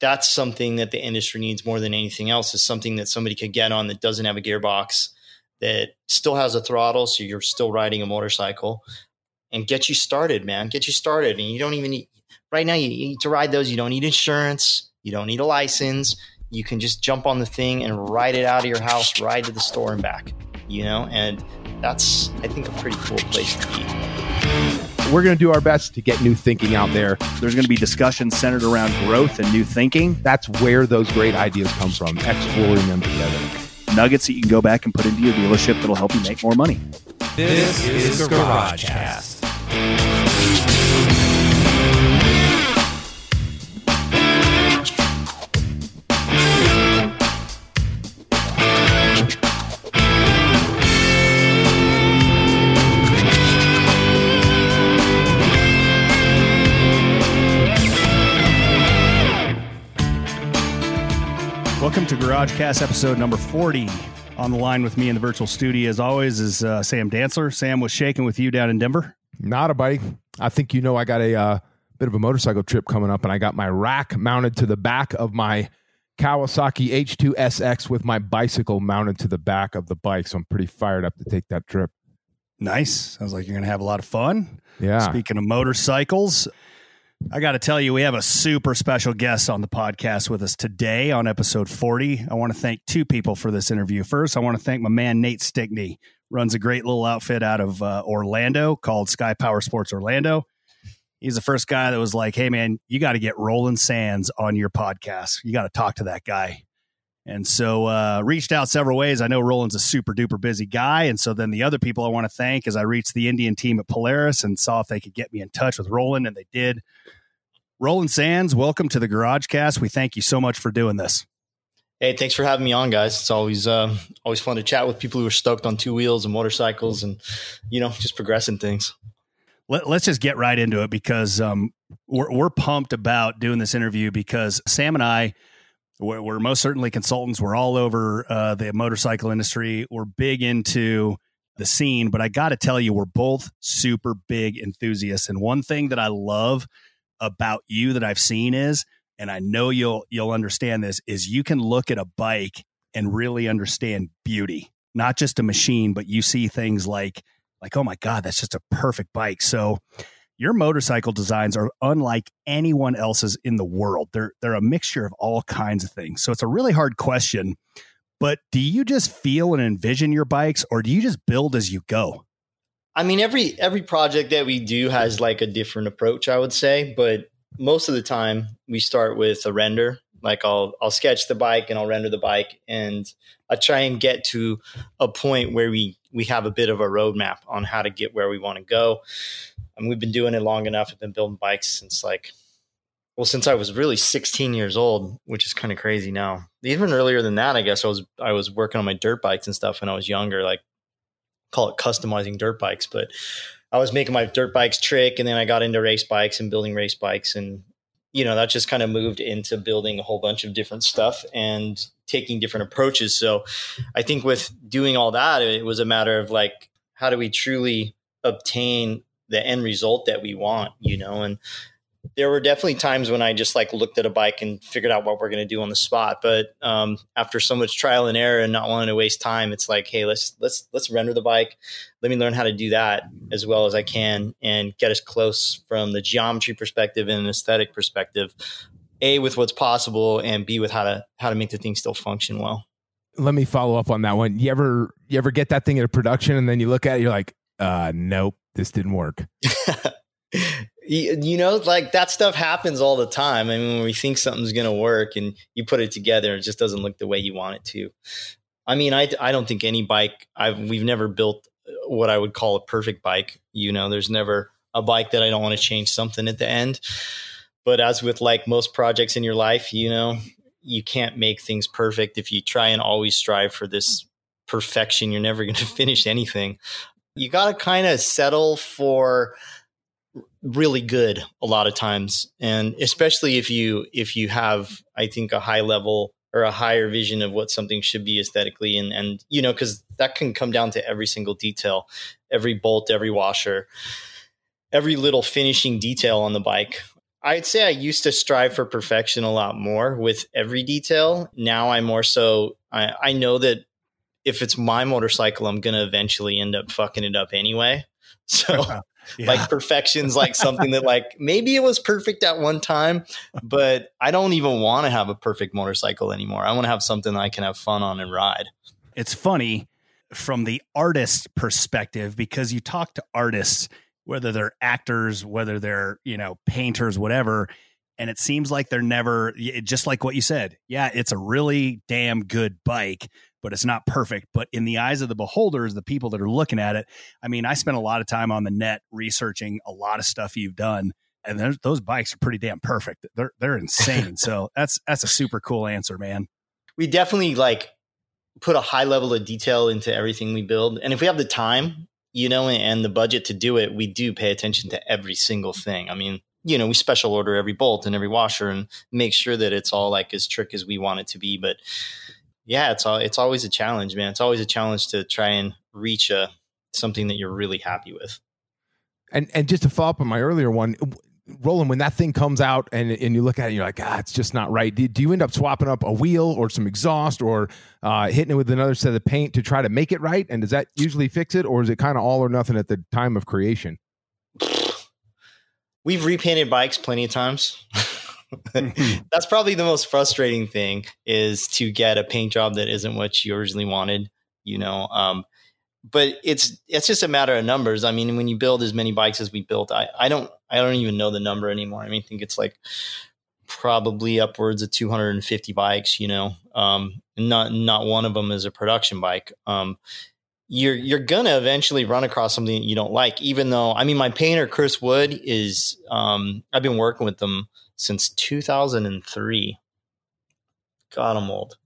that's something that the industry needs more than anything else. Is something that somebody could get on that doesn't have a gearbox that still has a throttle so you're still riding a motorcycle and get you started man. Get you started and you don't even need right now you need to ride those. You don't need insurance. You don't need a license. You can just jump on the thing and ride it out of your house ride to the store and back you know? And that's i think a pretty cool place to be we're going to do our best to get new thinking out there. There's going to be discussions centered around growth and new thinking. That's where those great ideas come from, exploring them together. Nuggets that you can go back and put into your dealership that'll help you make more money. This, this is GarageCast. Welcome to GarageCast episode number 40. On the line with me in the virtual studio, as always, is uh, Sam Dantzler. Sam was shaking with you down in Denver. Not a bike. I think you know I got a uh, bit of a motorcycle trip coming up, and I got my rack mounted to the back of my Kawasaki H2SX with my bicycle mounted to the back of the bike. So I'm pretty fired up to take that trip. Nice. Sounds like you're going to have a lot of fun. Yeah. Speaking of motorcycles, I got to tell you, we have a super special guest on the podcast with us today on episode 40. I want to thank two people for this interview. First, I want to thank my man, Nate Stickney, runs a great little outfit out of uh, Orlando called Sky Power Sports Orlando. He's the first guy that was like, hey, man, you got to get Roland Sands on your podcast. You got to talk to that guy. And so uh, reached out several ways. I know Roland's a super duper busy guy. And so then the other people I want to thank is I reached the Indian team at Polaris and saw if they could get me in touch with Roland, and they did. Roland Sands, welcome to the Garage Cast. We thank you so much for doing this. Hey, thanks for having me on, guys. It's always uh, always fun to chat with people who are stoked on two wheels and motorcycles, and you know, just progressing things. Let, us just get right into it because um, we're, we're pumped about doing this interview because Sam and I we're, we're most certainly consultants. We're all over uh, the motorcycle industry. We're big into the scene, but I got to tell you, we're both super big enthusiasts. And one thing that I love about you that I've seen is, and I know you'll you'll understand this, is you can look at a bike and really understand beauty, not just a machine, but you see things like like oh my god, that's just a perfect bike. So your motorcycle designs are unlike anyone else's in the world. They're they're a mixture of all kinds of things. So it's a really hard question. But do you just feel and envision your bikes or do you just build as you go? I mean every every project that we do has like a different approach, I would say, but most of the time we start with a render. Like I'll I'll sketch the bike and I'll render the bike and I try and get to a point where we we have a bit of a roadmap on how to get where we want to go and we've been doing it long enough. I've been building bikes since like, well, since I was really 16 years old, which is kind of crazy now. Even earlier than that, I guess I was I was working on my dirt bikes and stuff when I was younger, like call it customizing dirt bikes, but I was making my dirt bikes trick, and then I got into race bikes and building race bikes, and you know that just kind of moved into building a whole bunch of different stuff and taking different approaches. So I think with doing all that, it was a matter of like, how do we truly obtain the end result that we want, you know, and there were definitely times when I just like looked at a bike and figured out what we're going to do on the spot. But um, after so much trial and error and not wanting to waste time, it's like, hey, let's let's let's render the bike. Let me learn how to do that as well as I can and get as close from the geometry perspective and an aesthetic perspective. A with what's possible and B with how to how to make the thing still function well. Let me follow up on that one. You ever you ever get that thing into production and then you look at it, you're like, uh, nope, this didn't work. you, know, like that stuff happens all the time. I mean, when we think something's going to work and you put it together, it just doesn't look the way you want it to. I mean, I, I don't think any bike I've, we've never built uh, what I would call a perfect bike. You know, there's never a bike that I don't want to change something at the end. But as with like most projects in your life, you know, you can't make things perfect. If you try and always strive for this perfection, you're never going to finish anything you got to kind of settle for really good a lot of times and especially if you if you have i think a high level or a higher vision of what something should be aesthetically and and you know because that can come down to every single detail every bolt every washer every little finishing detail on the bike I'd say I used to strive for perfection a lot more with every detail. Now i'm more so I, I know that if it's my motorcycle, I'm gonna eventually end up fucking it up anyway. So Yeah. like perfection's like something that like maybe it was perfect at one time, but I don't even want to have a perfect motorcycle anymore. I want to have something that I can have fun on and ride. it's funny from the artist perspective because you talk to artists whether they're actors whether they're you know painters whatever and it seems like they're never just like what you said yeah it's a really damn good bike but it's not perfect but in the eyes of the beholders the people that are looking at it i mean i spent a lot of time on the net researching a lot of stuff you've done and those bikes are pretty damn perfect. They're they're insane. So that's that's a super cool answer man. We definitely like put a high level of detail into everything we build and if we have the time you know and the budget to do it we do pay attention to every single thing. I mean you know we special order every bolt and every washer and make sure that it's all like as trick as we want it to be but yeah it's all it's always a challenge man it's always a challenge to try and reach a something that you're really happy with And and just to follow up on my earlier one, Roland, when that thing comes out and and you look at it, you're like, ah, it's just not right. Do, do you end up swapping up a wheel or some exhaust or uh, hitting it with another set of paint to try to make it right? And does that usually fix it, or is it kind of all or nothing at the time of creation? We've repainted bikes plenty of times. That's probably the most frustrating thing is to get a paint job that isn't what you originally wanted you know um, but it's it's just a matter of numbers. I mean when you build as many bikes as we built i i don't i don't even know the number anymore. I mean i think it's like probably upwards of 250 bikes you know um, not not one of them is a production bike. Um, you're you're gonna eventually run across something that you don't like even though i mean my painter chris wood is um, i've been working with them since 2003 god i'm old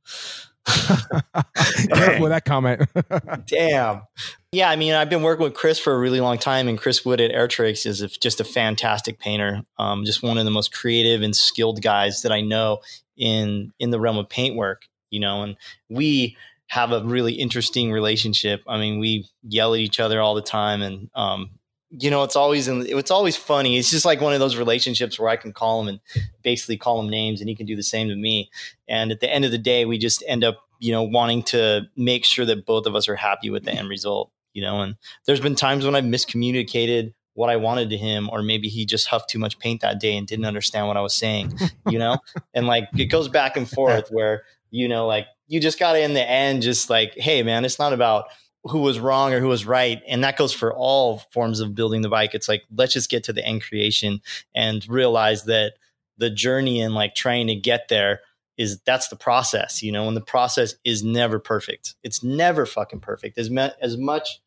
Careful with that comment. Damn. Yeah, I mean, I've been working with Chris for a really long time, and Chris Wood at Airtrix is a, just a fantastic painter. Um, just one of the most creative and skilled guys that I know in in the realm of paintwork. You know, and we have a really interesting relationship. I mean, we yell at each other all the time, and um, you know, it's always in, it's always funny. It's just like one of those relationships where I can call him and basically call him names, and he can do the same to me. And at the end of the day, we just end up, you know, wanting to make sure that both of us are happy with the end result. You know, and there's been times when I've miscommunicated what I wanted to him, or maybe he just huffed too much paint that day and didn't understand what I was saying. You know, and like it goes back and forth where you know, like you just got to in the end just like, hey, man, it's not about who was wrong or who was right. And that goes for all forms of building the bike. It's like, let's just get to the end creation and realize that the journey and like trying to get there is that's the process, you know, and the process is never perfect. It's never fucking perfect. As, me- as much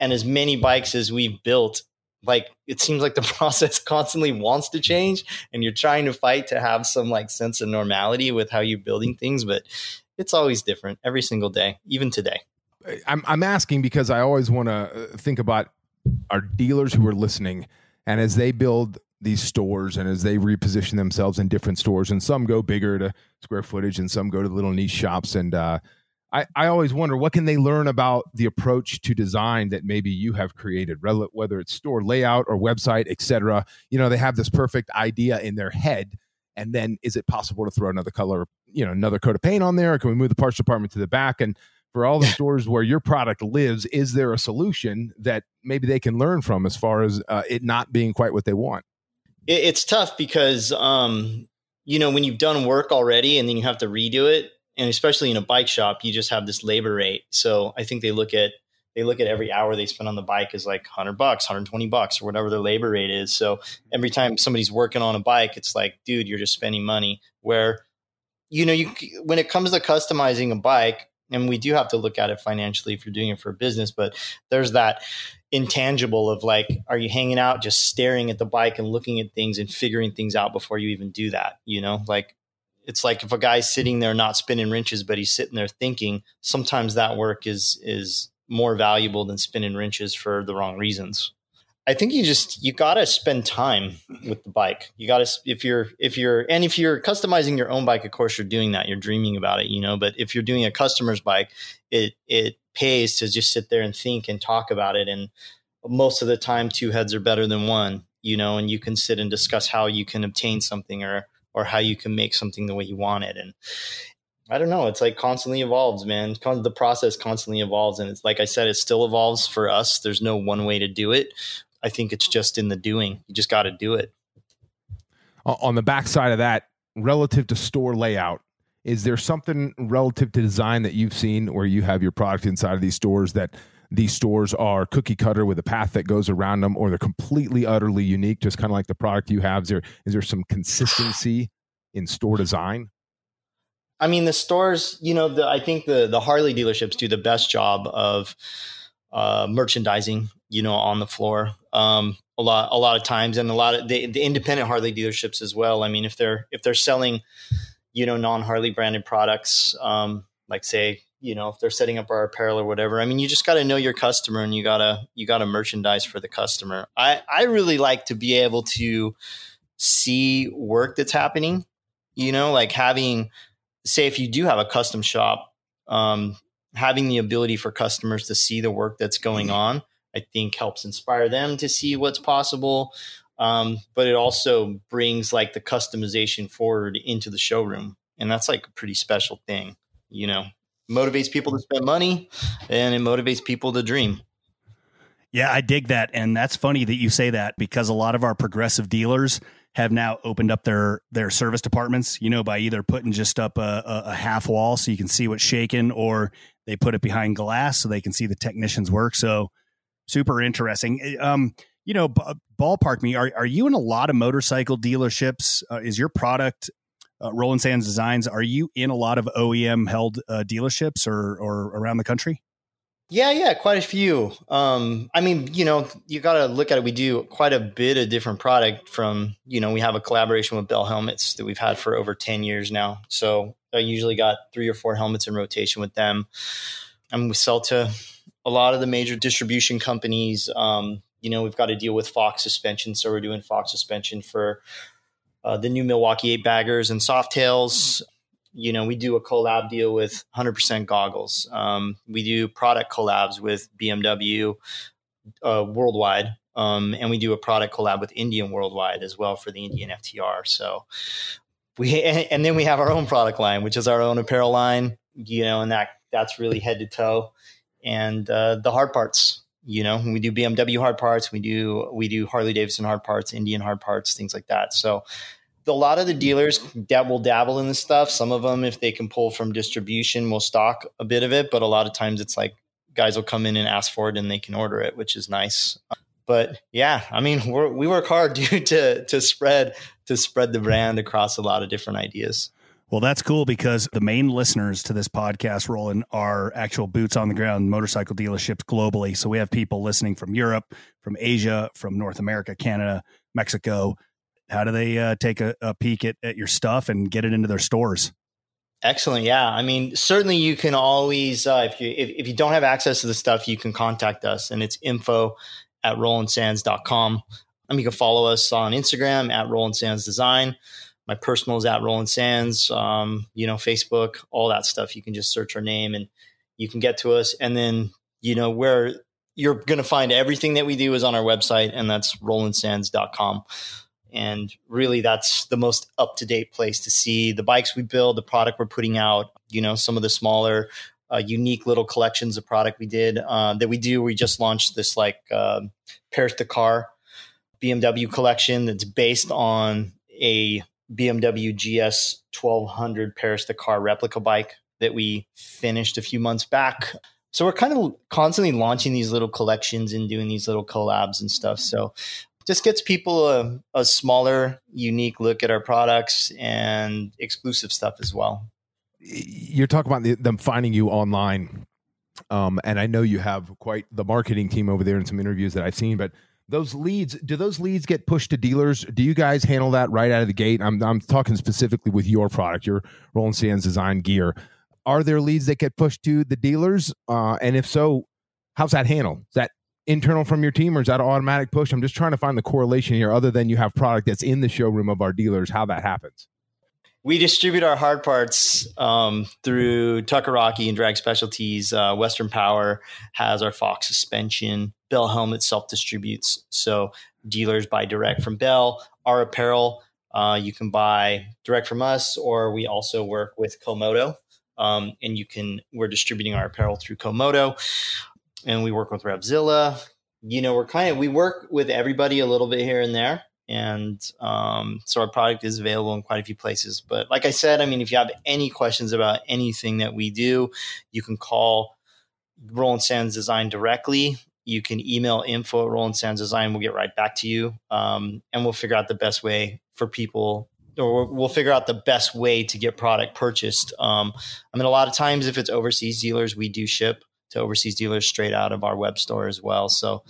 and as many bikes as we've built, like it seems like the process constantly wants to change and you're trying to fight to have some like sense of normality with how you're building things, but it's always different every single day, even today. I'm I'm asking because I always want to think about our dealers who are listening, and as they build these stores and as they reposition themselves in different stores, and some go bigger to square footage, and some go to little niche shops, and uh, I I always wonder what can they learn about the approach to design that maybe you have created, whether it's store layout or website, etc. You know, they have this perfect idea in their head. And then, is it possible to throw another color, you know, another coat of paint on there? Or can we move the parts department to the back? And for all the stores where your product lives, is there a solution that maybe they can learn from as far as uh, it not being quite what they want? It, it's tough because, um, you know, when you've done work already and then you have to redo it, and especially in a bike shop, you just have this labor rate. So I think they look at they look at every hour they spend on the bike as like 100 bucks 120 bucks or whatever their labor rate is so every time somebody's working on a bike it's like dude you're just spending money where you know you when it comes to customizing a bike and we do have to look at it financially if you're doing it for a business but there's that intangible of like are you hanging out just staring at the bike and looking at things and figuring things out before you even do that you know? Like it's like if a guy's sitting there not spinning wrenches but he's sitting there thinking sometimes that work is is more valuable than spinning wrenches for the wrong reasons i think you just you got to spend time with the bike you got to if you're if you're and if you're customizing your own bike of course you're doing that you're dreaming about it you know but if you're doing a customer's bike it it pays to just sit there and think and talk about it and most of the time two heads are better than one you know, and you can sit and discuss how you can obtain something or or how you can make something the way you want it. And I don't know, it's like constantly evolves, man. The process constantly evolves, and it's like I said, it still evolves for us. There's no one way to do it. I think it's just in the doing. You just got to do it. On the backside of that, relative to store layout, is there something relative to design that you've seen where you have your product inside of these stores that these stores are cookie cutter with a path that goes around them or they're completely utterly unique just kind of like the product you have is there is there some consistency in store design i mean the stores you know the, i think the the harley dealerships do the best job of uh, merchandising you know on the floor um, a lot a lot of times and a lot of the, the independent harley dealerships as well. I mean if they're if they're selling you know non harley branded products um, like say you know if they're setting up our apparel or whatever i mean you just got to know your customer and you got to you got to merchandise for the customer. I i really like to be able to see work that's happening you know like having say if you do have a custom shop um having the ability for customers to see the work that's going on i think helps inspire them to see what's possible um, but it also brings like the customization forward into the showroom and that's like a pretty special thing you know motivates people to spend money and it motivates people to dream. Yeah, I dig that. And that's funny that you say that because a lot of our progressive dealers have now opened up their their service departments, you know, by either putting just up a, a, half wall so you can see what's shaking or they put it behind glass so they can see the technicians work. So super interesting. Eh, um, you know, b- ballpark me. Are, are you in a lot of motorcycle dealerships? Uh, is your product uh, Roland Sands Designs, are you in a lot of OEM held uh, dealerships or or around the country? Yeah, yeah, quite a few. Um, I mean, you know, you got to look at it. We do quite a bit of different product from, you know, we have a collaboration with Bell Helmets that we've had for over 10 years now. So I usually got three or four helmets in rotation with them. We sell to a lot of the major distribution companies. Um, you know, we've got to deal with Fox suspension. So we're doing Fox suspension for uh, the new Milwaukee eight baggers and Softails. You know, we do a collab deal with 100% goggles. Um, we do product collabs with BMW uh, worldwide. Um, and we do a product collab with Indian worldwide as well for the Indian FTR. So we, and, then we have our own product line, which is our own apparel line, you know, and that that's really head to toe. And uh, the hard parts, you know we do bmw hard parts we do we do harley davidson hard parts indian hard parts things like that. So a lot of the dealers that will dabble in this stuff some of them if they can pull from distribution will stock a bit of it but a lot of times it's like guys will come in and ask for it and they can order it which is nice. But yeah i mean we work hard dude to to spread to spread the brand across a lot of different ideas well, that's cool because the main listeners to this podcast, Roland, are actual boots on the ground motorcycle dealerships globally. So we have people listening from Europe, from Asia, from North America, Canada, Mexico. How do they uh, take a, a peek at, at your stuff and get it into their stores? Excellent. Yeah. I mean, certainly you can always, uh, if you, if, if, you don't have access to the stuff, you can contact us and it's info at rolandsands.com. And you can follow us on Instagram at Roland Sands Design my personal is at Roland Sands, um, you know, Facebook, all that stuff. You can just search our name and you can get to us. And then, you know, where you're going to find everything that we do is on our website, and that's rolandsands.com. And really, that's the most up to date place to see the bikes we build, the product we're putting out, you know, some of the smaller, uh, unique little collections of product we did uh, that we do. We just launched this like uh, Paris Dakar BMW collection that's based on a BMW GS 1200 Paris Dakar replica bike that we finished a few months back. So we're kind of constantly launching these little collections and doing these little collabs and stuff. So just gets people a, a smaller, unique look at our products and exclusive stuff as well. You're talking about the, them finding you online. Um, and I know you have quite the marketing team over there in some interviews that I've seen, but those leads do those leads get pushed to dealers? Do you guys handle that right out of the gate? I'm, I'm talking specifically with your product your roland sands design gear. Are there leads that get pushed to the dealers? Uh, and if so how's that handled? Is that internal from your team or is that automatic push? I'm just trying to find the correlation here other than you have product that's in the showroom of our dealers how that happens we distribute our hard parts um, through Tucker-Rocky and Drag Specialties. Uh, Western Power has our Fox suspension. Bell Helmet self distributes. So dealers buy direct from Bell. Our apparel uh, you can buy direct from us, or we also work with Comoto. Um, and you can we're distributing our apparel through Comoto, and we work with Revzilla. You know, we're kind of we work with everybody a little bit here and there and um, so our product is available in quite a few places. But like I said, I mean, if you have any questions about anything that we do, you can call Roland Sands Design directly. You can email info at Roland Sands Design. We'll get right back to you, um, and we'll figure out the best way for people. Or we'll figure out the best way to get product purchased. Um, I mean, a lot of times, if it's overseas dealers, we do ship to overseas dealers straight out of our web store as well. So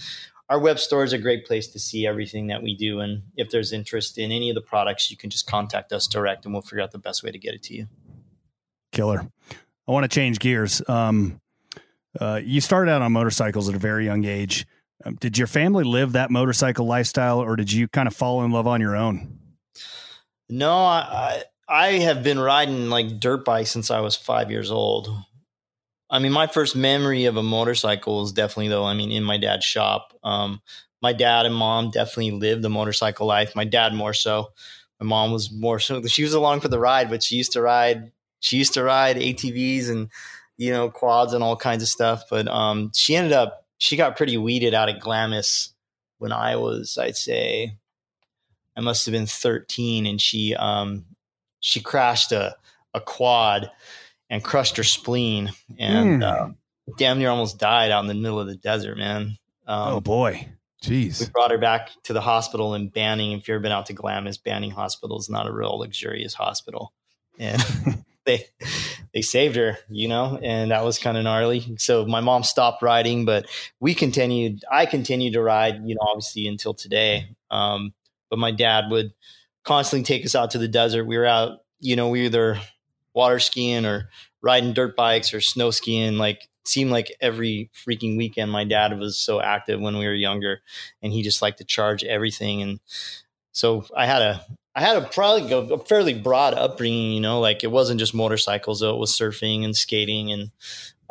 our web store is a great place to see everything that we do. And if there's interest in any of the products, you can just contact us direct and we'll figure out the best way to get it to you. Killer. I want to change gears. Um, uh, you started out on motorcycles at a very young age. Um, did your family live that motorcycle lifestyle or did you kind of fall in love on your own? No, I, I have been riding like dirt bikes since I was five years old. I mean, my first memory of a motorcycle is definitely though. I mean, in my dad's shop. Um, my dad and mom definitely lived the motorcycle life. My dad more so. My mom was more so. She was along for the ride, but she used to ride. She used to ride ATVs and you know quads and all kinds of stuff. But um, she ended up. She got pretty weeded out at Glamis when I was, I'd say, I must have been thirteen, and she um, she crashed a a quad and crushed her spleen and mm. uh, damn near almost died out in the middle of the desert, man. Um, oh boy. Jeez. We brought her back to the hospital in Banning. If you've ever been out to Glamis, Banning Hospital is not a real luxurious hospital. And they they saved her, you know, and that was kind of gnarly. So my mom stopped riding, but we continued. I continued to ride, you know, obviously until today. Um, but my dad would constantly take us out to the desert. We were out, you know, we either water skiing or riding dirt bikes or snow skiing like seemed like every freaking weekend my dad was so active when we were younger and he just liked to charge everything. And so i had a i had a probably a fairly broad upbringing you know like it wasn't just motorcycles though it was surfing and skating and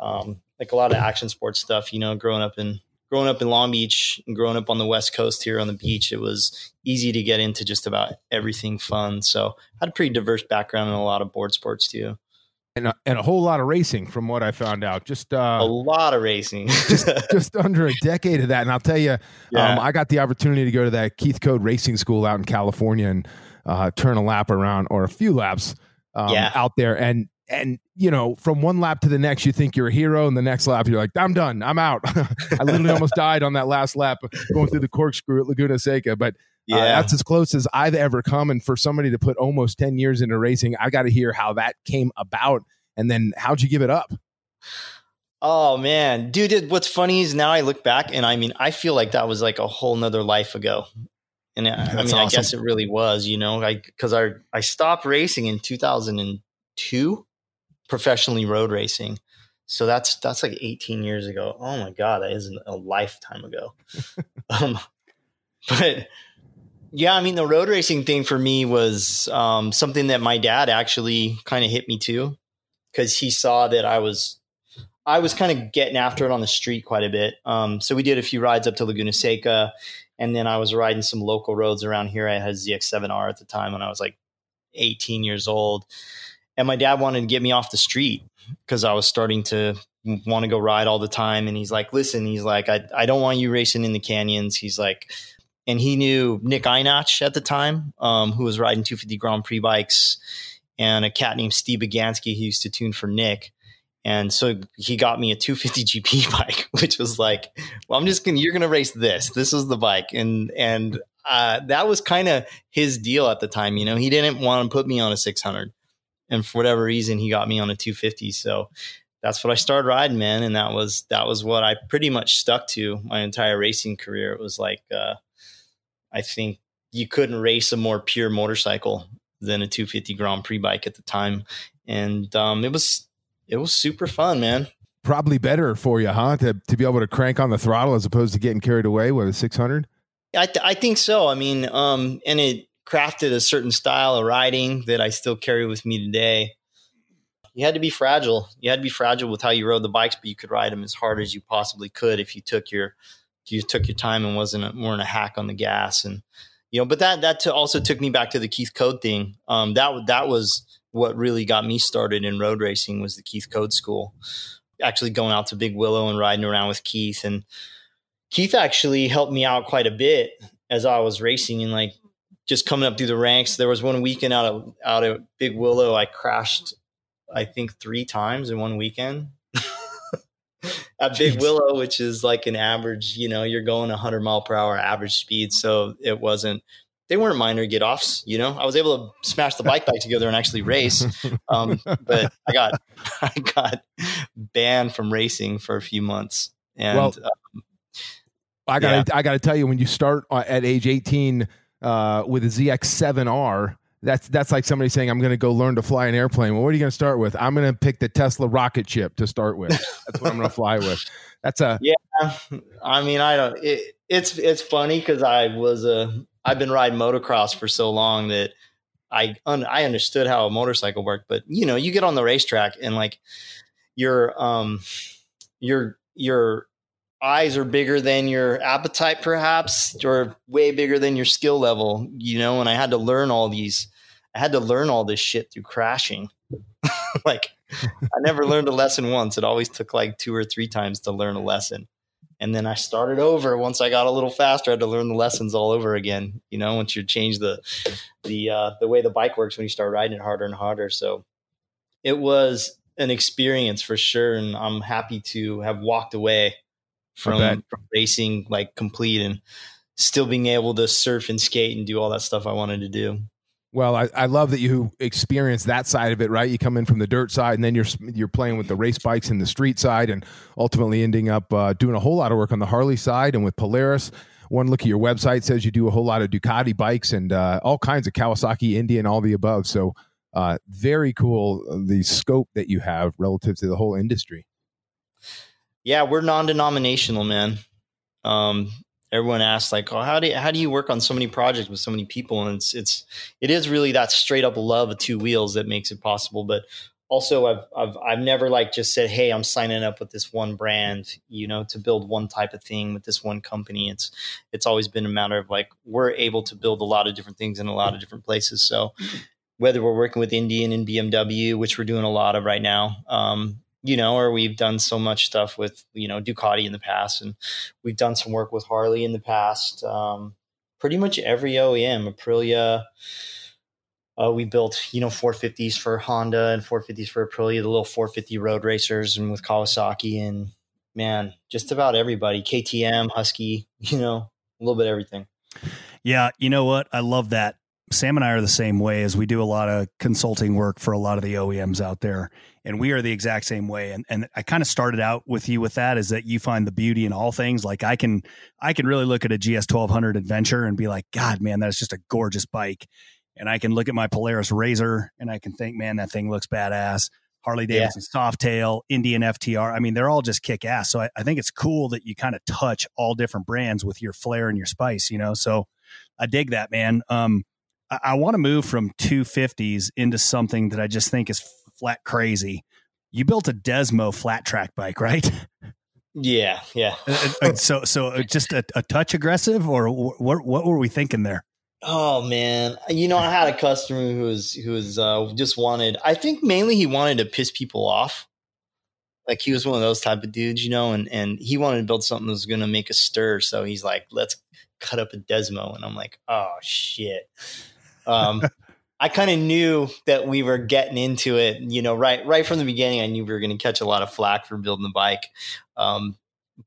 um, like a lot of action sports stuff you know growing up in growing up in long beach and growing up on the west coast here on the beach it was easy to get into just about everything fun so i had a pretty diverse background in a lot of board sports too and a, and a whole lot of racing from what I found out. Just uh, a lot of racing, just, just, under a decade of that. And I'll tell you, yeah. um, I got the opportunity to go to that Keith Code Racing School out in California and uh, turn a lap around or a few laps um, yeah. out there. And and you know, from one lap to the next, you think you're a hero, and the next lap, you're like, I'm done, I'm out. I literally almost died on that last lap going through the corkscrew at Laguna Seca, but. Uh, yeah. Uh, that's as close as I've ever come. And for somebody to put almost 10 years into racing, I got to hear how that came about and then how'd you give it up? Oh man, dude! What's funny is now I look back and I mean I feel like that was like a whole nother life ago, and I, I mean awesome. I guess it really was, you know, I because I I stopped racing in 2002, professionally road racing, so that's that's like 18 years ago. Oh my god, that isn't a lifetime ago. um, but yeah, I mean the road racing thing for me was um, something that my dad actually kind of hit me to because he saw that I was I was kind of getting after it on the street quite a bit. Um, so we did a few rides up to Laguna Seca, and then I was riding some local roads around here. I had ZX7R at the time when I was like 18 years old, and my dad wanted to get me off the street because I was starting to want to go ride all the time. And he's like, "Listen," he's like, "I I don't want you racing in the canyons." He's like. And he knew Nick Ienatsch at the time, um, who was riding 250 Grand Prix bikes and a cat named Steve Baganski who used to tune for Nick. And so he got me a 250 GP bike, which was like, well, I'm just gonna, you're gonna race this. This is the bike, and and uh, that was kind of his deal at the time. You know, he didn't want to put me on a 600, and for whatever reason, he got me on a 250. So that's what I started riding, man, and that was that was what I pretty much stuck to my entire racing career. It was like, uh, I think you couldn't race a more pure motorcycle than a 250 Grand Prix bike at the time, and um, it was it was super fun, man. Probably better for you, huh? To to be able to crank on the throttle as opposed to getting carried away with a 600. I th- I think so. I mean, um, and it crafted a certain style of riding that I still carry with me today. You had to be fragile. You had to be fragile with how you rode the bikes, but you could ride them as hard as you possibly could if you took your you took your time and wasn't a, weren't a hack on the gas and you know. But that that also took me back to the Keith Code thing. Um, that that was what really got me started in road racing was the Keith Code School. Actually, going out to Big Willow and riding around with Keith and Keith actually helped me out quite a bit as I was racing and like just coming up through the ranks. There was one weekend out of out of Big Willow, I crashed, I think three times in one weekend. At Big Jeez. Willow, which is like an average, you know, you're going 100 mile per hour average speed, so it wasn't. They weren't minor get offs, you know. I was able to smash the bike back together and actually race, um, but I got I got banned from racing for a few months. And well, um, I got yeah. I got to tell you, when you start uh, at age 18 uh, with a ZX7R, that's that's like somebody saying, "I'm going to go learn to fly an airplane." Well, what are you going to start with? I'm going to pick the Tesla rocket ship to start with. That's what I'm going to fly with. That's a yeah. I mean, I don't. It, it's it's funny because I was a I've been riding motocross for so long that I un, I understood how a motorcycle worked. But you know, you get on the racetrack and like your um your your eyes are bigger than your appetite perhaps or way bigger than your skill level you know and i had to learn all these i had to learn all this shit through crashing. Like i never learned a lesson once. It always took like two or three times to learn a lesson. And then i started over. Once i got a little faster i had to learn the lessons all over again you know once you change the the uh, the way the bike works when you start riding it harder and harder. So it was an experience for sure and i'm happy to have walked away from, from racing like complete and still being able to surf and skate and do all that stuff I wanted to do. Well, I, I love that you experience that side of it, right? You come in from the dirt side, and then you're you're playing with the race bikes and the street side, and ultimately ending up uh, doing a whole lot of work on the Harley side and with Polaris. One look at your website says you do a whole lot of Ducati bikes and uh, all kinds of Kawasaki, Indian, all the above. So, uh, very cool uh, the scope that you have relative to the whole industry yeah, we're non-denominational, man. Um, everyone asks like, "Oh, how do you, how do you work on so many projects with so many people?" And it's it's it is really that straight up love of two wheels that makes it possible. But also, I've I've I've never like just said, "Hey, I'm signing up with this one brand," you know, to build one type of thing with this one company. It's it's always been a matter of like we're able to build a lot of different things in a lot of different places. So whether we're working with Indian and BMW, which we're doing a lot of right now, um, you know, or we've done so much stuff with, you know, Ducati in the past, and we've done some work with Harley in the past. Um, pretty much every OEM, Aprilia. Uh, we built, you know, 450s for Honda and 450s for Aprilia, the little 450 road racers, and with Kawasaki, and man, just about everybody. KTM, Husky, you know, a little bit everything. Yeah, you know what? I love that. Sam and I are the same way as we do a lot of consulting work for a lot of the OEMs out there and we are the exact same way and and I kind of started out with you with that is that you find the beauty in all things like I can I can really look at a GS 1200 adventure and be like god man that's just a gorgeous bike and I can look at my Polaris RZR and I can think man that thing looks badass Harley Davidson yeah. Softail, Indian FTR. I mean, they're all just kick ass. So I, I think it's cool that you kind of touch all different brands with your flair and your spice, you know? So I dig that, man. Um, I, I want to move from 250s into something that I just think is flat crazy. You built a Desmo flat track bike, right? Yeah, yeah. Uh, uh, so, so uh, just a, a touch aggressive, or what? What were we thinking there? Oh man, you know, I had a customer who was who was uh, just wanted. I think mainly he wanted to piss people off. Like he was one of those type of dudes, you know, and and he wanted to build something that was going to make a stir. So he's like, "Let's cut up a Desmo," and I'm like, "Oh shit." Um, I kind of knew that we were getting into it, you know, right right from the beginning. I knew we were going to catch a lot of flack for building the bike, um,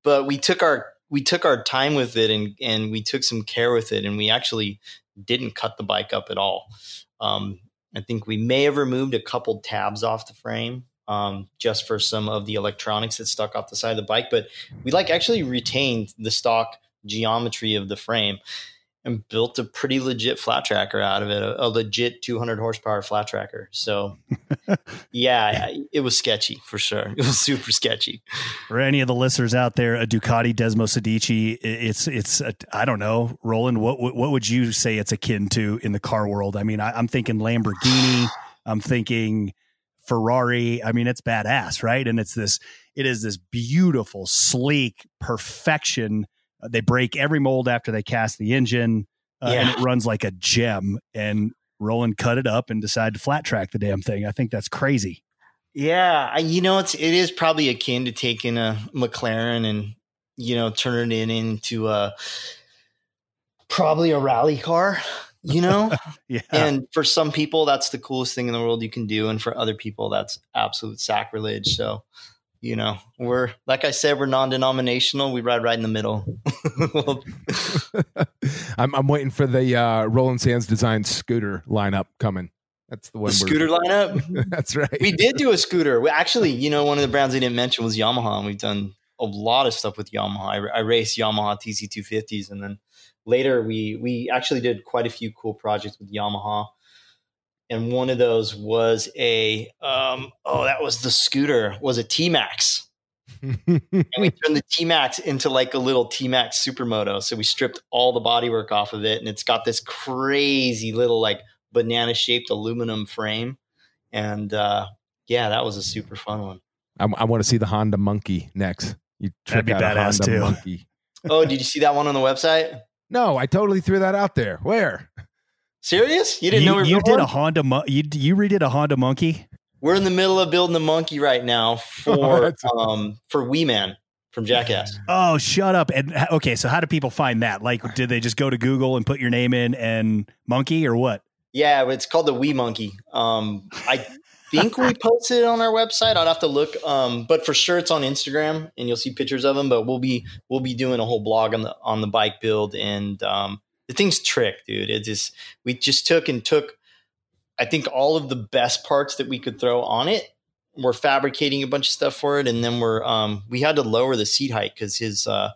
but we took our we took our time with it and and we took some care with it, and we actually didn't cut the bike up at all. Um, I think we may have removed a couple tabs off the frame um, just for some of the electronics that stuck off the side of the bike, but we like actually retained the stock geometry of the frame and built a pretty legit flat tracker out of it, a, a legit 200 horsepower flat tracker. So, yeah, it was sketchy for sure. It was super sketchy. For any of the listeners out there, a Ducati Desmo Sedici, it's it's I don't know, Roland. What what would you say it's akin to in the car world? I mean, I, I'm thinking Lamborghini. I'm thinking Ferrari. I mean, it's badass, right? And it's this. It is this beautiful, sleek perfection uh, they break every mold after they cast the engine, uh, yeah. and it runs like a gem. And Roland cut it up and decided to flat track the damn thing. I think that's crazy. Yeah, I, you know, it's it is probably akin to taking a McLaren and you know turning it into a probably a rally car. You know, yeah. And for some people, that's the coolest thing in the world you can do, and for other people, that's absolute sacrilege. So, you know, we're like I said, we're non-denominational. We ride right in the middle. I'm, I'm waiting for the uh, Roland Sands design scooter lineup coming. That's the one. The scooter lineup. that's right. We did do a scooter. We actually, you know, one of the brands I didn't mention was Yamaha, and we've done a lot of stuff with Yamaha. I, I raced Yamaha TZ250s, and then later we we actually did quite a few cool projects with Yamaha and one of those was a um, oh that was the scooter was a T Max. and we turned the T Max into like a little T Max supermoto. So we stripped all the bodywork off of it, and it's got this crazy little like banana shaped aluminum frame. And uh, yeah, that was a super fun one. I, I want to see the Honda Monkey next. You That'd be badass too. Monkey. oh, did you see that one on the website? No, I totally threw that out there. Where? Serious? You didn't you, know we you did a Honda? You you redid a Honda Monkey? We're in the middle of building a monkey right now for um for Wee Man from Jackass. Oh, shut up! And okay, so how do people find that? Like, did they just go to Google and put your name in and monkey or what? Yeah, it's called the Wee Monkey. Um, I think we posted it on our website. I'd have to look, um, but for sure it's on Instagram, and you'll see pictures of them. But we'll be we'll be doing a whole blog on the on the bike build and um, the thing's trick, dude. It is we just took and took I think all of the best parts that we could throw on it. We're fabricating a bunch of stuff for it, and then we're um we had to lower the seat height because his uh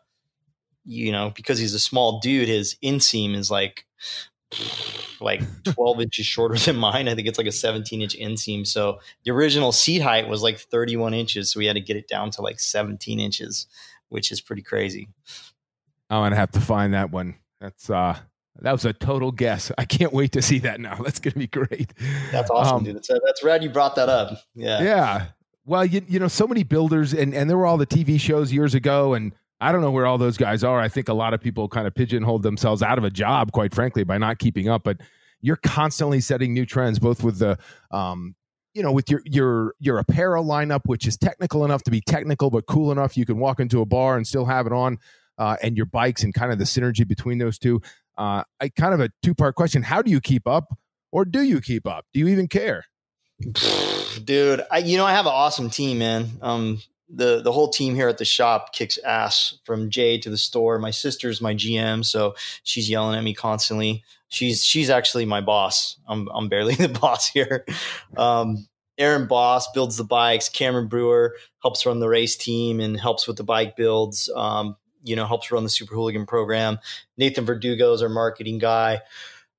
you know because he's a small dude, his inseam is like like 12 inches shorter than mine. I think it's like a 17 inch inseam. So the original seat height was like 31 inches. So we had to get it down to like 17 inches, which is pretty crazy. I'm gonna have to find that one. That's uh that was a total guess. I can't wait to see that now. That's going to be great. That's awesome, um, dude. That's, that's rad you brought that up. Yeah. Yeah. Well, you, you know, so many builders, and, and there were all the TV shows years ago, and I don't know where all those guys are. I think a lot of people kind of pigeonhole themselves out of a job, quite frankly, by not keeping up. But you're constantly setting new trends, both with the, um, you know, with your your your apparel lineup, which is technical enough to be technical, but cool enough you can walk into a bar and still have it on uh, and your bikes and kind of the synergy between those two. Uh, I kind of a two part question: How do you keep up, or do you keep up? Do you even care? Dude, I you know I have an awesome team, man. Um, the the whole team here at the shop kicks ass from Jay to the store. My sister's my GM, so she's yelling at me constantly. She's she's actually my boss. I'm I'm barely the boss here. Um, Aaron Boss builds the bikes. Cameron Brewer helps run the race team and helps with the bike builds. Um, you know, helps run the Super Hooligan program. Nathan Verdugo is our marketing guy.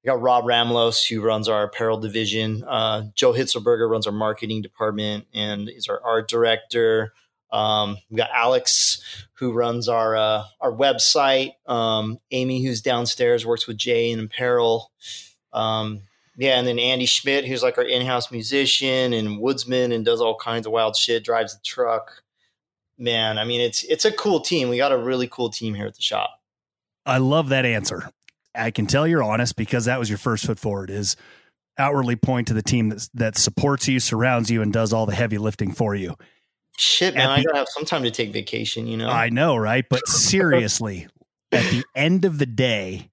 We got Rob Ramlos, who runs our apparel division. Uh, Joe Hitzelberger runs our marketing department and is our art director. Um, we got Alex, who runs our uh, our website. Um, Amy, who's downstairs, works with Jay in apparel. Um, yeah, and then Andy Schmidt, who's like our in-house musician and woodsman and does all kinds of wild shit, drives the truck man, I mean, it's it's a cool team. We got a really cool team here at the shop. I love that answer. I can tell you're honest because that was your first foot forward. Is outwardly point to the team that that supports you, surrounds you, and does all the heavy lifting for you. Shit, man, I gotta have some time to take vacation. You know, I know, right? But seriously, at the end of the day,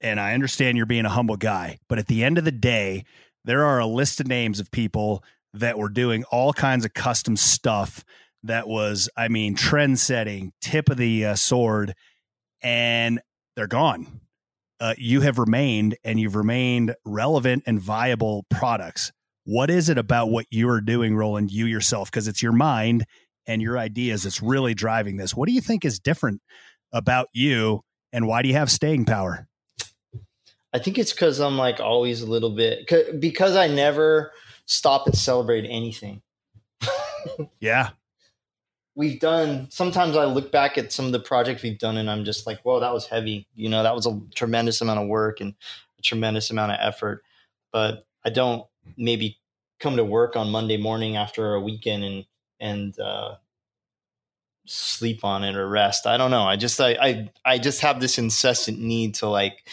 and I understand you're being a humble guy, but at the end of the day, there are a list of names of people that were doing all kinds of custom stuff that was, I mean, trend setting, tip of the uh, sword, and they're gone. Uh, you have remained and you've remained relevant and viable products. What is it about what you are doing, Roland, you yourself? Because it's your mind and your ideas that's really driving this. What do you think is different about you and why do you have staying power? I think it's because I'm like always a little bit because I never stop and celebrate anything. yeah. We've done sometimes I look back at some of the projects we've done and I'm just like, whoa, that was heavy. You know, that was a tremendous amount of work and a tremendous amount of effort. But I don't maybe come to work on Monday morning after a weekend and and uh, sleep on it or rest. I don't know. I just I I, I just have this incessant need to like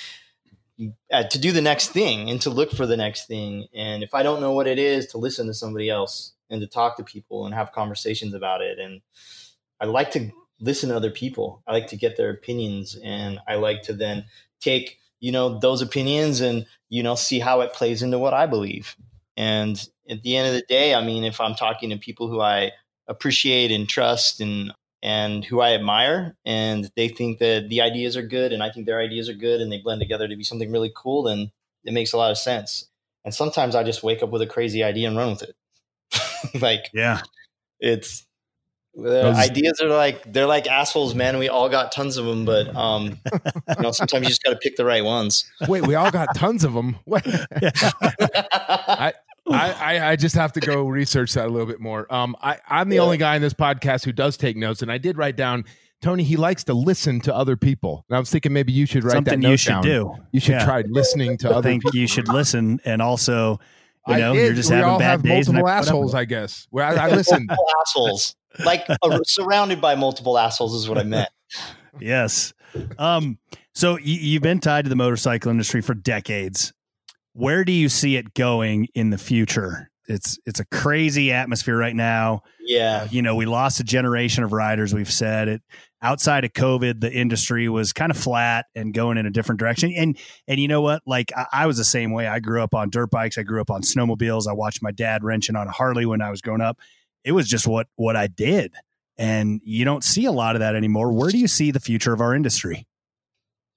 uh, to do the next thing and to look for the next thing. And if I don't know what it is, to listen to somebody else and to talk to people and have conversations about it. And I like to listen to other people. I like to get their opinions and I like to then take, you know, those opinions and, you know, see how it plays into what I believe. And at the end of the day, I mean, if I'm talking to people who I appreciate and trust and and who I admire, and they think that the ideas are good, and I think their ideas are good, and they blend together to be something really cool, then it makes a lot of sense. And sometimes I just wake up with a crazy idea and run with it. like, yeah, it's the ideas are like they're like assholes, man. We all got tons of them, but um, you know, sometimes you just got to pick the right ones. Wait, we all got tons of them. What? I, I, I just have to go research that a little bit more. Um, I, I'm the yeah. only guy in this podcast who does take notes, and I did write down. Tony, he likes to listen to other people. And I was thinking maybe you should write Something that you should down. do. You should yeah. try listening to other. I think people. you should listen, and also, you know, you're just we having all bad have days. Multiple assholes, I guess. Where I, I listen. assholes, like uh, surrounded by multiple assholes, is what I meant. yes. Um. So you, you've been tied to the motorcycle industry for decades. Where do you see it going in the future? it's it's a crazy atmosphere right now. Yeah. You know, we lost a generation of riders, we've said it. Outside of COVID, the industry was kind of flat and going in a different direction. And and you know what? Like I, I was the same way. I grew up on dirt bikes, I grew up on snowmobiles. I watched my dad wrenching on a Harley when I was growing up. It was just what what I did. And you don't see a lot of that anymore. Where do you see the future of our industry?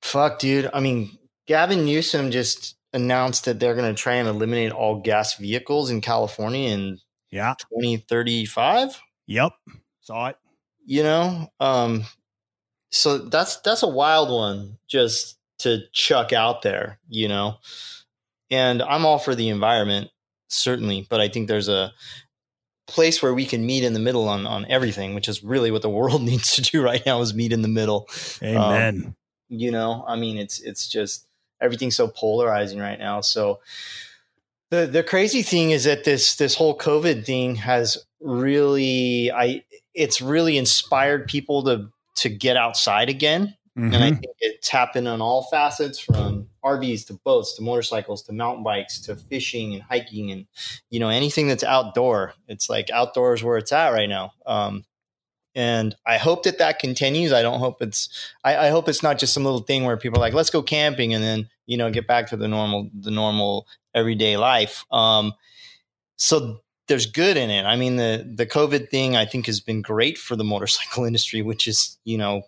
Fuck, dude. I mean, Gavin Newsom just announced that they're going to try and eliminate all gas vehicles in California in yeah 2035. Yep, saw it. You know, um, so that's that's a wild one just to chuck out there. You know, and I'm all for the environment certainly, but I think there's a place where we can meet in the middle on on everything, which is really what the world needs to do right now is meet in the middle. Amen. Um, you know, I mean, it's it's just everything's so polarizing right now. So the the crazy thing is that this this whole COVID thing has really I it's really inspired people to to get outside again. Mm-hmm. And I mm-hmm. think it's happened on all facets from RVs to boats to motorcycles to mountain bikes to fishing and hiking and you know anything that's outdoor. It's like outdoors where it's at right now. Um, and I hope that that continues. I don't hope it's. I, I, hope it's not just some little thing where people are like, "Let's go camping," and then you know get back to the normal, the normal everyday life. Um, so there's good in it. I mean, the the COVID thing I think has been great for the motorcycle industry, which is you know,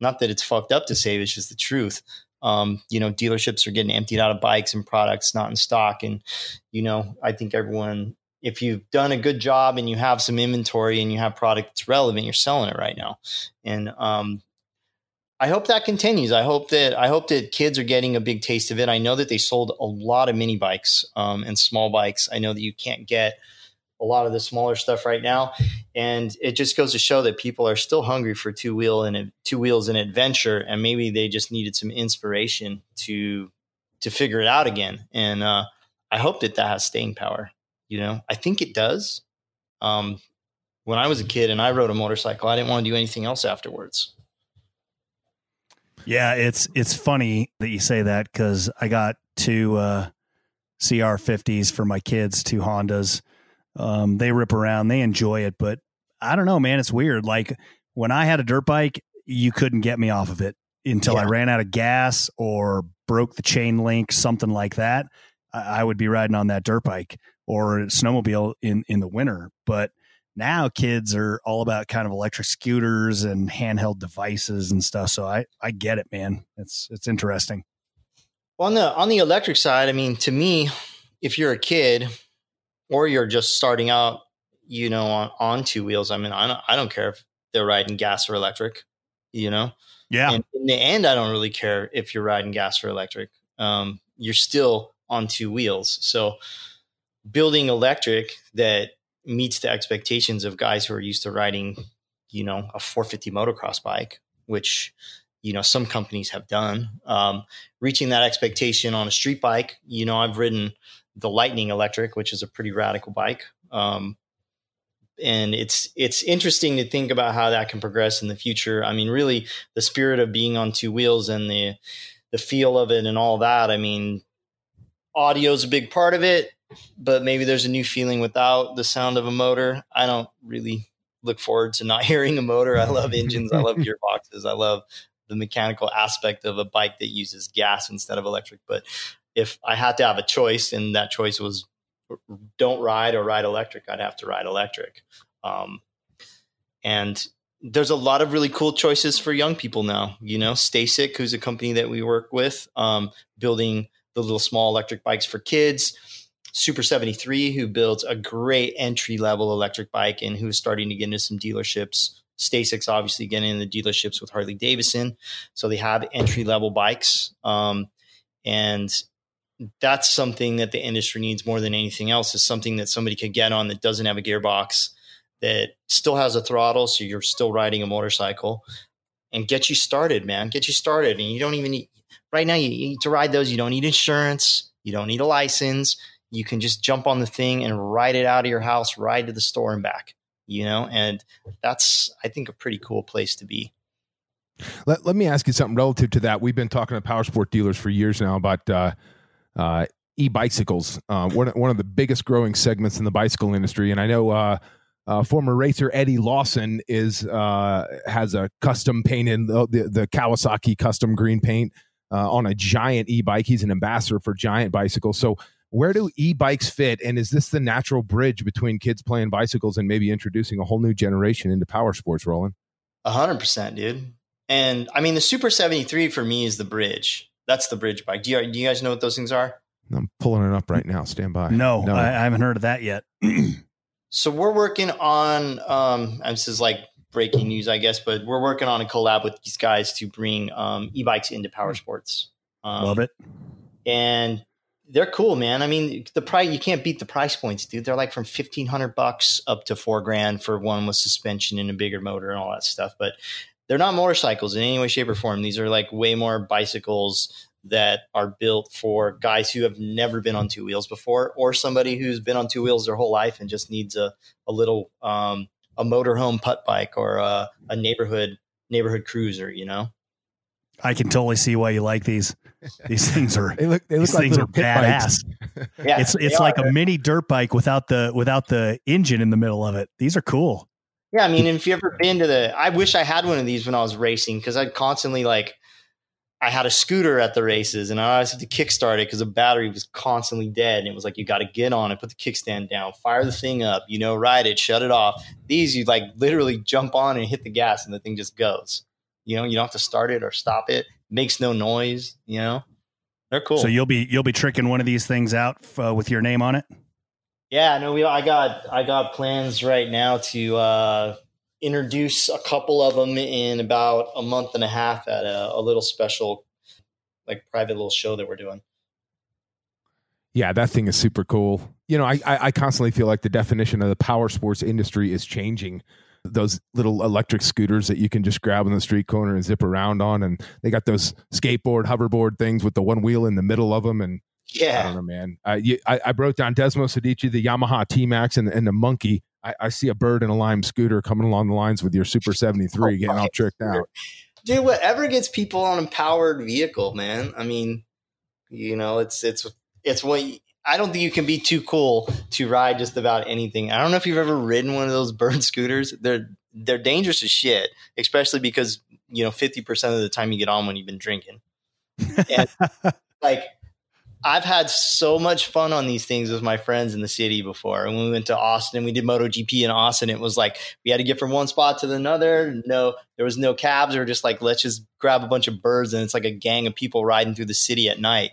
not that it's fucked up to say, it's just the truth. Um, you know, dealerships are getting emptied out of bikes and products not in stock, and you know, I think everyone if you've done a good job and you have some inventory and you have product that's relevant, you're selling it right now. And um, I hope that continues. I hope that I hope that kids are getting a big taste of it. I know that they sold a lot of mini bikes um, and small bikes. I know that you can't get a lot of the smaller stuff right now, and it just goes to show that people are still hungry for two wheel and two wheels and adventure, and maybe they just needed some inspiration to to figure it out again. And uh, I hope that that has staying power. You know, I think it does. Um, when I was a kid and I rode a motorcycle, I didn't want to do anything else afterwards. Yeah, it's it's funny that you say that because I got two uh, CR50s for my kids, two Hondas. Um, they rip around, they enjoy it, but I don't know, man. It's weird. Like when I had a dirt bike, you couldn't get me off of it until yeah. I ran out of gas or broke the chain link, something like that. I, I would be riding on that dirt bike or snowmobile in in the winter. But now kids are all about kind of electric scooters and handheld devices and stuff. So I I get it, man. It's it's interesting. Well, on the on the electric side, I mean, to me, if you're a kid or you're just starting out, you know, on, on two wheels, I mean, I don't, I don't care if they're riding gas or electric, you know. Yeah. And in the end, I don't really care if you're riding gas or electric. Um, you're still on two wheels. So building electric that meets the expectations of guys who are used to riding, you know, a 450 motocross bike, which you know some companies have done. Um, reaching that expectation on a street bike, you know, I've ridden the Lightning Electric, which is a pretty radical bike. Um, and it's it's interesting to think about how that can progress in the future. I mean, really, the spirit of being on two wheels and the the feel of it and all that. I mean, audio is a big part of it, but maybe there's a new feeling without the sound of a motor. I don't really look forward to not hearing a motor. I love engines. I love gearboxes. I love the mechanical aspect of a bike that uses gas instead of electric. But if I had to have a choice, and that choice was don't ride or ride electric, I'd have to ride electric. Um, and there's a lot of really cool choices for young people now. You know, StaCyc, who's a company that we work with, um, building the little small electric bikes for kids. Super 73, who builds a great entry level electric bike and who's starting to get into some dealerships. StaCyc's obviously getting in the dealerships with Harley Davidson. So they have entry level bikes. Um, and that's something that the industry needs more than anything else is something that somebody could get on that doesn't have a gearbox that still has a throttle so you're still riding a motorcycle and get you started man. Get you started and you don't even need right now you need to ride those. You don't need insurance. You don't need a license. You can just jump on the thing and ride it out of your house ride to the store and back you know? And that's i think a pretty cool place to be. Let, let me ask you something relative to that. We've been talking to power sport dealers for years now about uh, uh, e-bicycles, uh, one one of the biggest growing segments in the bicycle industry. And I know uh, uh former racer Eddie Lawson is uh, has a custom painted the, the, Kawasaki custom green paint uh, on a giant e-bike. He's an ambassador for Giant Bicycles. So where do e-bikes fit and is this the natural bridge between kids playing bicycles and maybe introducing a whole new generation into power sports roland 100% dude and i mean the super 73 for me is the bridge that's the bridge bike. Do you, do you guys know what those things are? I'm pulling it up right now. Stand by. No, no. I, I haven't heard of that yet. so we're working on. Um, this is like breaking news, I guess, but we're working on a collab with these guys to bring um, e-bikes into power sports. Um, Love it. And they're cool, man. I mean, the price you can't beat the price points, dude. They're like from fifteen hundred bucks up to four grand for one with suspension and a bigger motor and all that stuff. But they're not motorcycles in any way, shape, or form. These are like way more bicycles that are built for guys who have never been on two wheels before, or somebody who's been on two wheels their whole life and just needs a a little um, a motorhome putt bike or a, a neighborhood neighborhood cruiser. You know. I can totally see why you like these. These things are they look they look like things are badass. yeah, it's it's like are. a mini dirt bike without the without the engine in the middle of it. These are cool. Yeah, I mean, if you ever been to the, I wish I had one of these when I was racing because I'd constantly like, I had a scooter at the races and I always had to kickstart it because the battery was constantly dead. And it was like, you got to get on it, put the kickstand down, fire the thing up, you know, ride it, shut it off. These, you like literally jump on and hit the gas and the thing just goes. You know, you don't have to start it or stop it. it makes no noise, you know? They're cool. So you'll be, you'll be tricking one of these things out uh, with your name on it? Yeah, no, we. I got I got plans right now to uh, introduce a couple of them in about a month and a half at a, a little special, like private little show that we're doing. Yeah, that thing is super cool. You know, I, I, I constantly feel like the definition of the power sports industry is changing. Those little electric scooters that you can just grab in the street corner and zip around on, and they got those skateboard, hoverboard things with the one wheel in the middle of them, and yeah, I don't know, man. Uh, you, I, I wrote down Desmosedici, the Yamaha T Max, and, and the Monkey. I, I, see a bird and a lime scooter coming along the lines with your Super 73 oh, getting all tricked out. Dude, whatever gets people on a powered vehicle, man. I mean, you know, it's it's it's what I don't think you can be too cool to ride just about anything. I don't know if you've ever ridden one of those bird scooters. They're they're dangerous as shit, especially because you know fifty percent of the time you get on when you've been drinking. And like I've had so much fun on these things with my friends in the city before. And when we went to Austin, we did MotoGP in Austin. It was like we had to get from one spot to another. No, there was no cabs. or just like, let's just grab a bunch of birds. And it's like a gang of people riding through the city at night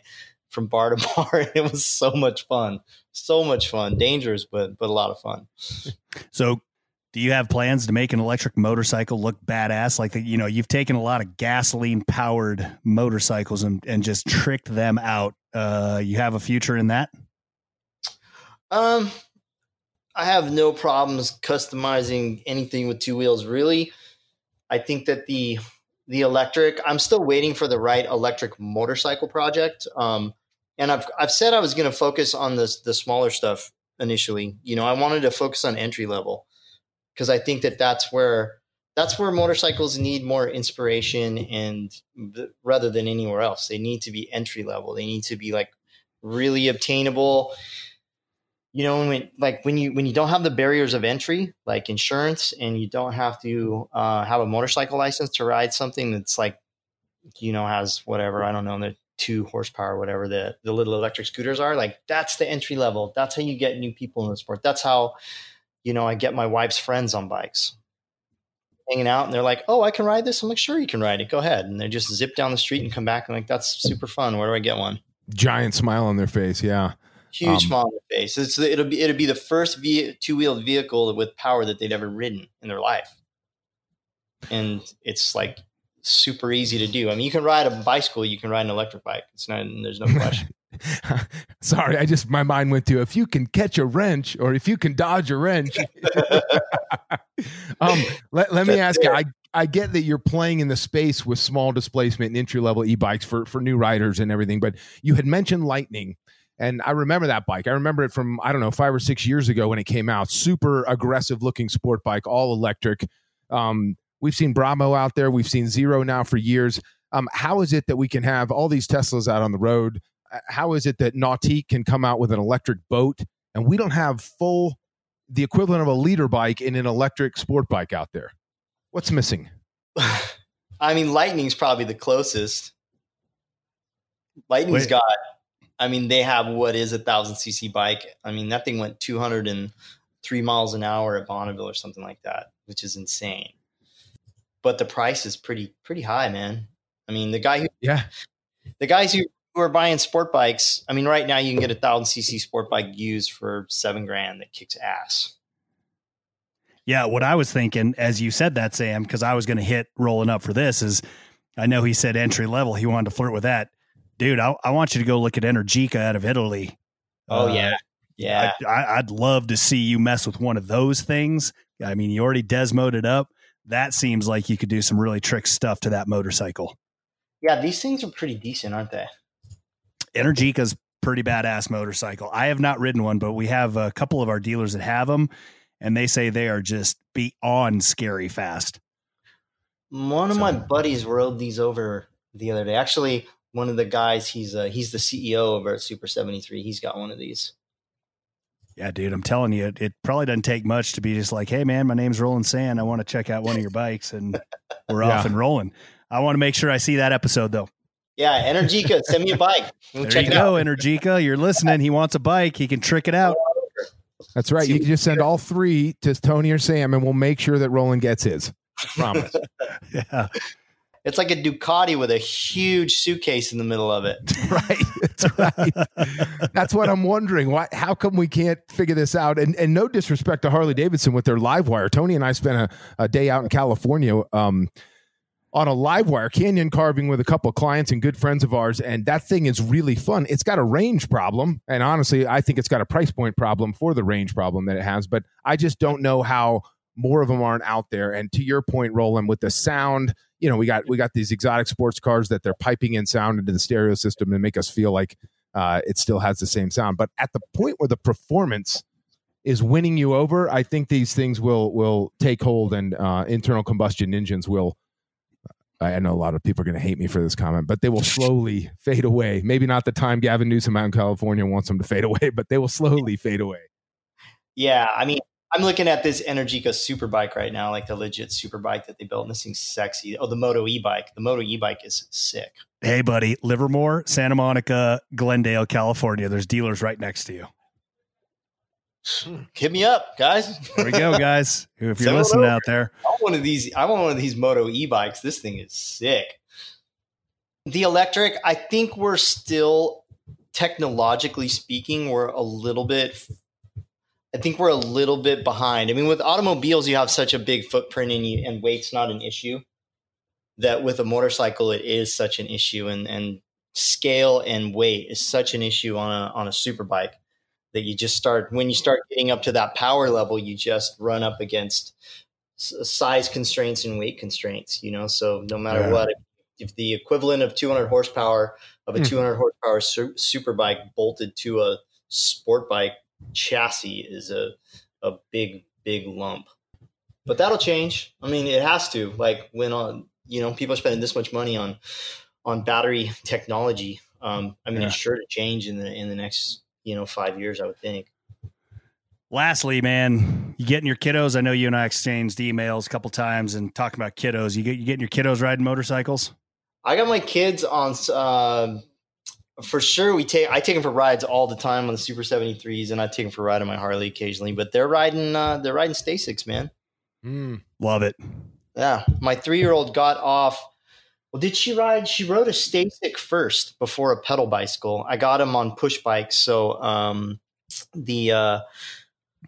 from bar to bar. it was so much fun. So much fun. Dangerous, but but a lot of fun. So do you have plans to make an electric motorcycle look badass? Like, you know, you've taken a lot of gasoline powered motorcycles and, and just tricked them out Uh, you have a future in that? Um, I have no problems customizing anything with two wheels. Really, I think that the the electric. I'm still waiting for the right electric motorcycle project. Um, and I've I've said I was going to focus on the the smaller stuff initially. You know, I wanted to focus on entry level because I think that that's where that's where motorcycles need more inspiration and rather than anywhere else. They need to be entry level. They need to be like really obtainable. You know when like when you when you don't have the barriers of entry like insurance and you don't have to uh, have a motorcycle license to ride something that's like you know has whatever i don't know the two horsepower whatever the the little electric scooters are like that's the entry level. That's how you get new people in the sport. That's how you know i get my wife's friends on bikes hanging out and they're like, "Oh, I can ride this." I'm like, "Sure, you can ride it. Go ahead." And they just zip down the street and come back and like, "That's super fun. Where do I get one?" Giant smile on their face. Yeah, huge um, smile on their face. It's it'll be it'll be the first ve- two wheeled vehicle with power that they'd ever ridden in their life, and it's like super easy to do. I mean, you can ride a bicycle, you can ride an electric bike. It's not. There's no question. Sorry, I just my mind went to if you can catch a wrench or if you can dodge a wrench. um, let, let me ask you. I I get that you're playing in the space with small displacement and entry level e-bikes for for new riders and everything, but you had mentioned Lightning. And I remember that bike. I remember it from, I don't know, five or six years ago when it came out. Super aggressive looking sport bike, all electric. Um, we've seen Bramo out there. We've seen Zero now for years. Um, how is it that we can have all these Teslas out on the road Uh, how is it that Nautique can come out with an electric boat and we don't have full the equivalent of a liter bike in an electric sport bike out there? What's missing? I mean, Lightning's probably the closest. Lightning's Wait. got. I mean, they have what is a thousand cc bike. I mean, that thing went two hundred and three miles an hour at Bonneville or something like that, which is insane. But the price is pretty pretty high, man. I mean, the guy who yeah, the guys who who are buying sport bikes, I mean, right now you can get a thousand cc sport bike used for seven grand that kicks ass. Yeah, what I was thinking as you said that, Sam, because I was going to hit Roland up for this is I know he said entry level. He wanted to flirt with that. Dude, I, I want you to go look at Energica out of Italy. Oh, uh, yeah. Yeah. I, would love to see you mess with one of those things. I mean, you already desmoed up. That seems like you could do some really trick stuff to that motorcycle. Yeah, these things are pretty decent, aren't they? Energica's pretty badass motorcycle. I have not ridden one, but we have a couple of our dealers that have them, and they say they are just beyond scary fast. One of so. my buddies rode these over the other day. Actually, one of the guys, he's uh, he's the CEO over at Super 73. He's got one of these. Yeah, dude, I'm telling you, it, it, probably doesn't take much to be just like, hey, man, my name's Roland Sand. I want to check out one of your bikes, and we're yeah. off and rolling. I want to make sure I see that episode, though. Yeah, Energica, send me a bike. We'll there you go, out. Energica. You're listening. He wants a bike. He can trick it out. That's right. You can just send all three to Tony or Sam, and we'll make sure that Roland gets his. Promise. yeah. It's like a Ducati with a huge suitcase in the middle of it. right. That's right. That's what I'm wondering. Why? How come we can't figure this out? And and no disrespect to Harley Davidson with their LiveWire. Tony and I spent a, a day out in California. Um, on a LiveWire canyon carving with a couple of clients and good friends of ours and that thing is really fun. It's got a range problem and honestly i think it's got a price point problem for the range problem that it has but i just don't know how more of them aren't out there. And to your point roland with the sound you know we got we got these exotic sports cars that they're piping in sound into the stereo system and make us feel like uh, it still has the same sound. But at the point where the performance is winning you over i think these things will will take hold and uh, internal combustion engines will I know a lot of people are going to hate me for this comment, but they will slowly fade away. Maybe not the time Gavin Newsom out in California wants them to fade away, but they will slowly fade away. Yeah, I mean, I'm looking at this Energica super bike right now, like the legit super bike that they built. And this thing's sexy. Oh, the Moto e bike. The Moto e bike is sick. Hey, buddy, Livermore, Santa Monica, Glendale, California. There's dealers right next to you. Hit me up, guys. There we go, guys. If you're listening out there, I want one of these. I want one of these Moto e bikes. This thing is sick. The electric, I think we're still technologically speaking, we're a little bit. I think we're a little bit behind. I mean, with automobiles, you have such a big footprint and you, and weight's not an issue. That with a motorcycle, it is such an issue, and and scale and weight is such an issue on a on a super bike that you just start when you start getting up to that power level, you just run up against size constraints and weight constraints. You know, so no matter Yeah. what, if, if the equivalent of 200 horsepower of a Hmm. 200 horsepower su- super bike bolted to a sport bike chassis is a a big big lump. But that'll change. I mean, it has to. Like when on you know people are spending this much money on on battery technology. Um, I mean, Yeah. it's sure to change in the in the next you know five years. I would think. Lastly, man, you getting your kiddos? I know you and I exchanged emails a couple times and talking about kiddos. You get you getting your kiddos riding motorcycles? I got my kids on. Uh, for sure, we take I take them for rides all the time on the Super 73s, and I take them for a ride on my Harley occasionally. But they're riding uh, they're riding StaCycs, man. Mm. Love it. Yeah, my three year old got off. Well, did she ride? She rode a StaCyc first before a pedal bicycle. I got him on push bikes. So um, the uh,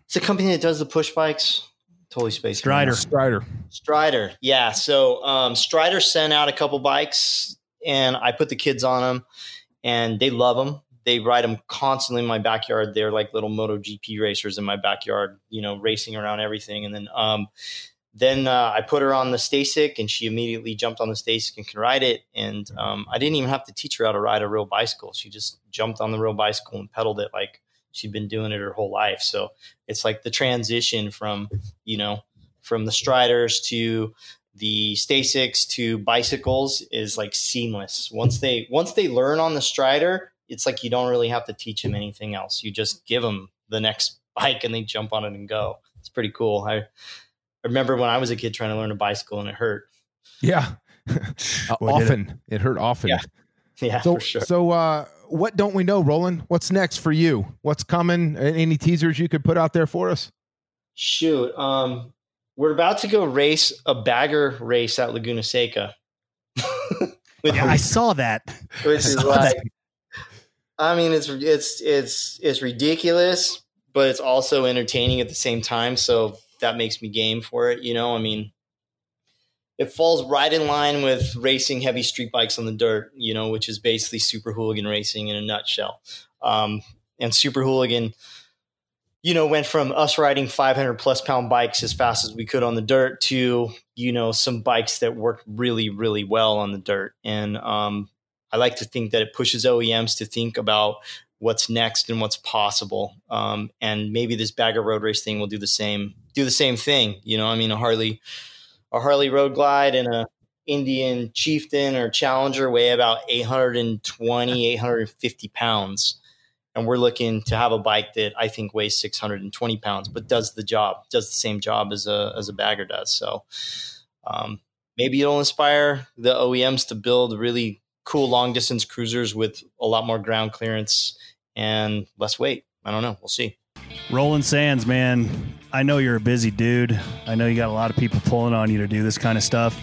it's a company that does the push bikes. Totally spaced. Strider. Strider. Strider. Yeah. So um, Strider sent out a couple bikes, and I put the kids on them, and they love them. They ride them constantly in my backyard. They're like little MotoGP racers in my backyard, you know, racing around everything. And then, um, then uh, I put her on the StaCyc, and she immediately jumped on the StaCyc and can ride it. And um, I didn't even have to teach her how to ride a real bicycle. She just jumped on the real bicycle and pedaled it like she'd been doing it her whole life. So it's like the transition from you know from the Striders to the StaCycs to bicycles is like seamless. Once they once they learn on the Strider, it's like you don't really have to teach them anything else. You just give them the next bike and they jump on it and go. It's pretty cool. I, I remember when I was a kid trying to learn a bicycle and it hurt. Yeah. Uh, Boy, did it. often. It. hurt often. Yeah. Yeah, So, for sure. so uh, what don't we know, Roland? What's next for you? What's coming? Any teasers you could put out there for us? Shoot, um, we're about to go race a bagger race at Laguna Seca. Yeah, I saw that. which is saw like that. I mean it's it's it's it's ridiculous, but it's also entertaining at the same time. So that makes me game for it. You know, I mean, it falls right in line with racing heavy street bikes on the dirt. You know, which is basically super hooligan racing in a nutshell. Um, and super hooligan, you know, went from us riding 500 plus pound bikes as fast as we could on the dirt to you know some bikes that work really really well on the dirt and um, I like to think that it pushes OEMs to think about what's next and what's possible. Um, and maybe this bagger road race thing will do the same, do the same thing. You know, I mean, a Harley, a Harley Road Glide and a Indian Chieftain or Challenger weigh about 820, 850 pounds. And we're looking to have a bike that I think weighs 620 pounds, but does the job, does the same job as a, as a bagger does. So, um, maybe it'll inspire the OEMs to build really cool long distance cruisers with a lot more ground clearance and less weight. I don't know. We'll see. Roland Sands, man, I know you're a busy dude. I know you got a lot of people pulling on you to do this kind of stuff.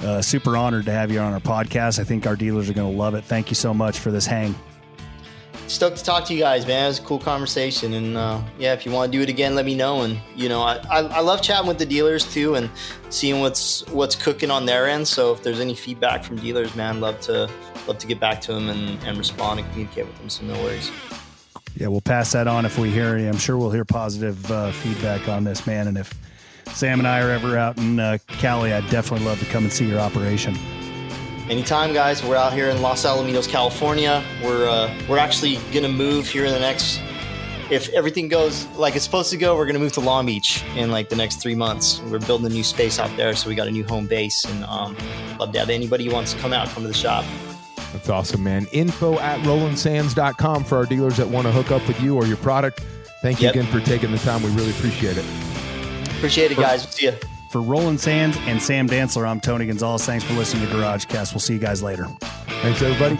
Uh, super honored to have you on our podcast. I think our dealers are going to love it. Thank you so much for this hang. Stoked to talk to you guys, man. It was a cool conversation. And uh, yeah, if you want to do it again, let me know. And you know, I, I, I love chatting with the dealers too and seeing what's what's cooking on their end. So if there's any feedback from dealers, man, love to love to get back to them and, and respond and communicate with them. So no worries. Yeah, we'll pass that on if we hear any. I'm sure we'll hear positive uh, feedback on this, man. And if Sam and I are ever out in uh, Cali, I'd definitely love to come and see your operation. Anytime, guys. We're out here in Los Alamitos, California. We're uh, we're actually gonna move here in the next. If everything goes like it's supposed to go, we're gonna move to Long Beach in like the next three months. We're building a new space out there, so we got a new home base, and um, love to have anybody who wants to come out, come to the shop. That's awesome, man. Info at rolandsands.com for our dealers that want to hook up with you or your product. Thank you Yep. again for taking the time. We really appreciate it. Appreciate it, guys. See ya. For Roland Sands and Sam Dantzler, I'm Tony Gonzalez. Thanks for listening to Garage Cast. We'll see you guys later. Thanks, everybody.